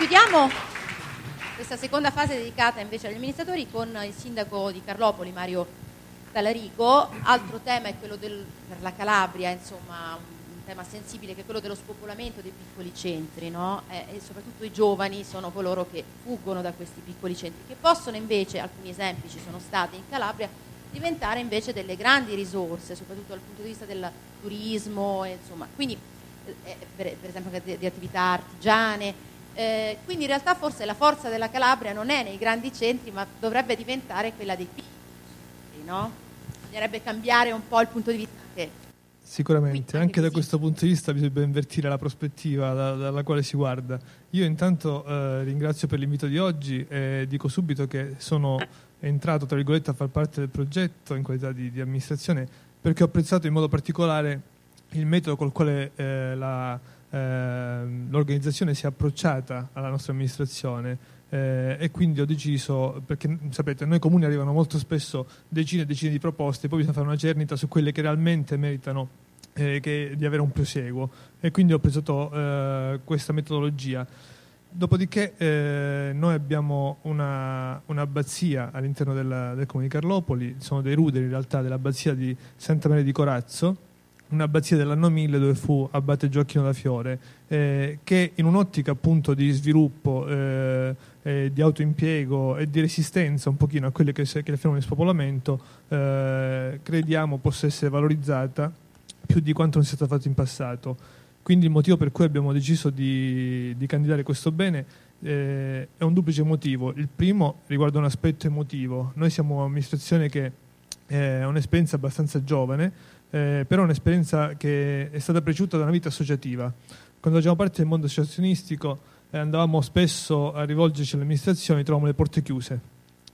chiudiamo questa seconda fase dedicata invece agli amministratori con il sindaco di Carlopoli, Mario Talarico. Altro tema è quello del, per la Calabria, insomma, un tema sensibile che è quello dello spopolamento dei piccoli centri, no? eh, e soprattutto i giovani sono coloro che fuggono da questi piccoli centri, che possono invece, alcuni esempi ci sono stati in Calabria, diventare invece delle grandi risorse, soprattutto dal punto di vista del turismo, insomma, quindi eh, per, per, esempio di, di attività artigiane. Eh, quindi in realtà forse la forza della Calabria non è nei grandi centri, ma dovrebbe diventare quella dei piccoli, no? Bisognerebbe cambiare un po' il punto di vista. Che... Sicuramente, anche, anche da sì. questo punto di vista bisogna invertire la prospettiva da, dalla quale si guarda. Io intanto eh, ringrazio per l'invito di oggi e dico subito che sono entrato tra virgolette a far parte del progetto in qualità di, di amministrazione perché ho apprezzato in modo particolare il metodo col quale eh, la, eh, l'organizzazione si è approcciata alla nostra amministrazione eh, e quindi ho deciso, perché sapete, noi comuni arrivano molto spesso decine e decine di proposte, poi bisogna fare una cernita su quelle che realmente meritano eh, che, di avere un proseguo e quindi ho preso eh, questa metodologia. Dopodiché eh, noi abbiamo una, un'abbazia all'interno della, del comune di Carlopoli, sono dei ruderi in realtà dell'abbazia di Santa Maria di Corazzo, un'abbazia dell'anno 1000 dove fu abate Gioacchino da Fiore, eh, che in un'ottica appunto di sviluppo, eh, eh, di autoimpiego e di resistenza un pochino a quelle che, che è il fenomeno di spopolamento, eh, crediamo possa essere valorizzata più di quanto non sia stato fatto in passato quindi il motivo per cui abbiamo deciso di, di candidare questo bene eh, è un duplice motivo. Il primo riguarda un aspetto emotivo. Noi siamo un'amministrazione che ha un'esperienza abbastanza giovane, eh, però un'esperienza che è stata preceduta da una vita associativa. Quando facevamo parte del mondo associazionistico eh, andavamo spesso a rivolgerci alle amministrazioni, trovavamo le porte chiuse.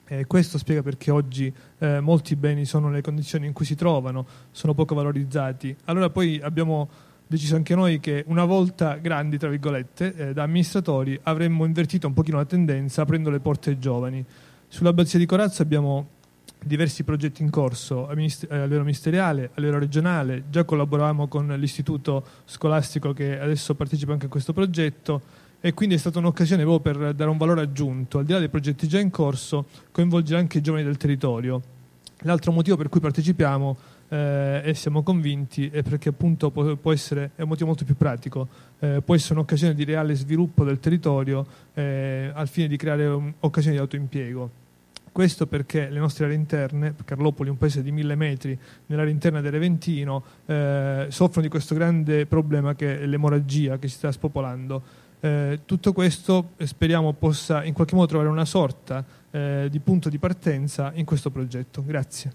Eh, questo spiega perché oggi eh, molti beni sono nelle condizioni in cui si trovano, sono poco valorizzati. Allora poi abbiamo deciso anche noi che una volta grandi, tra virgolette, eh, da amministratori avremmo invertito un pochino la tendenza aprendo le porte ai giovani. Sull'abbazia di Corazzo abbiamo diversi progetti in corso a, livello ministeriale, a livello regionale, già collaboravamo con l'istituto scolastico che adesso partecipa anche a questo progetto e quindi è stata un'occasione proprio per dare un valore aggiunto, al di là dei progetti già in corso, coinvolgere anche i giovani del territorio. L'altro motivo per cui partecipiamo eh, e siamo convinti è perché appunto può, può, essere, è un motivo molto più pratico, eh, può essere un'occasione di reale sviluppo del territorio eh, al fine di creare occasioni di autoimpiego. Questo perché le nostre aree interne, Carlopoli è un paese di mille metri, nell'area interna dell'Eventino, eh, soffrono di questo grande problema che è l'emorragia che si sta spopolando. Eh, tutto questo speriamo possa in qualche modo trovare una sorta eh, di punto di partenza in questo progetto. Grazie.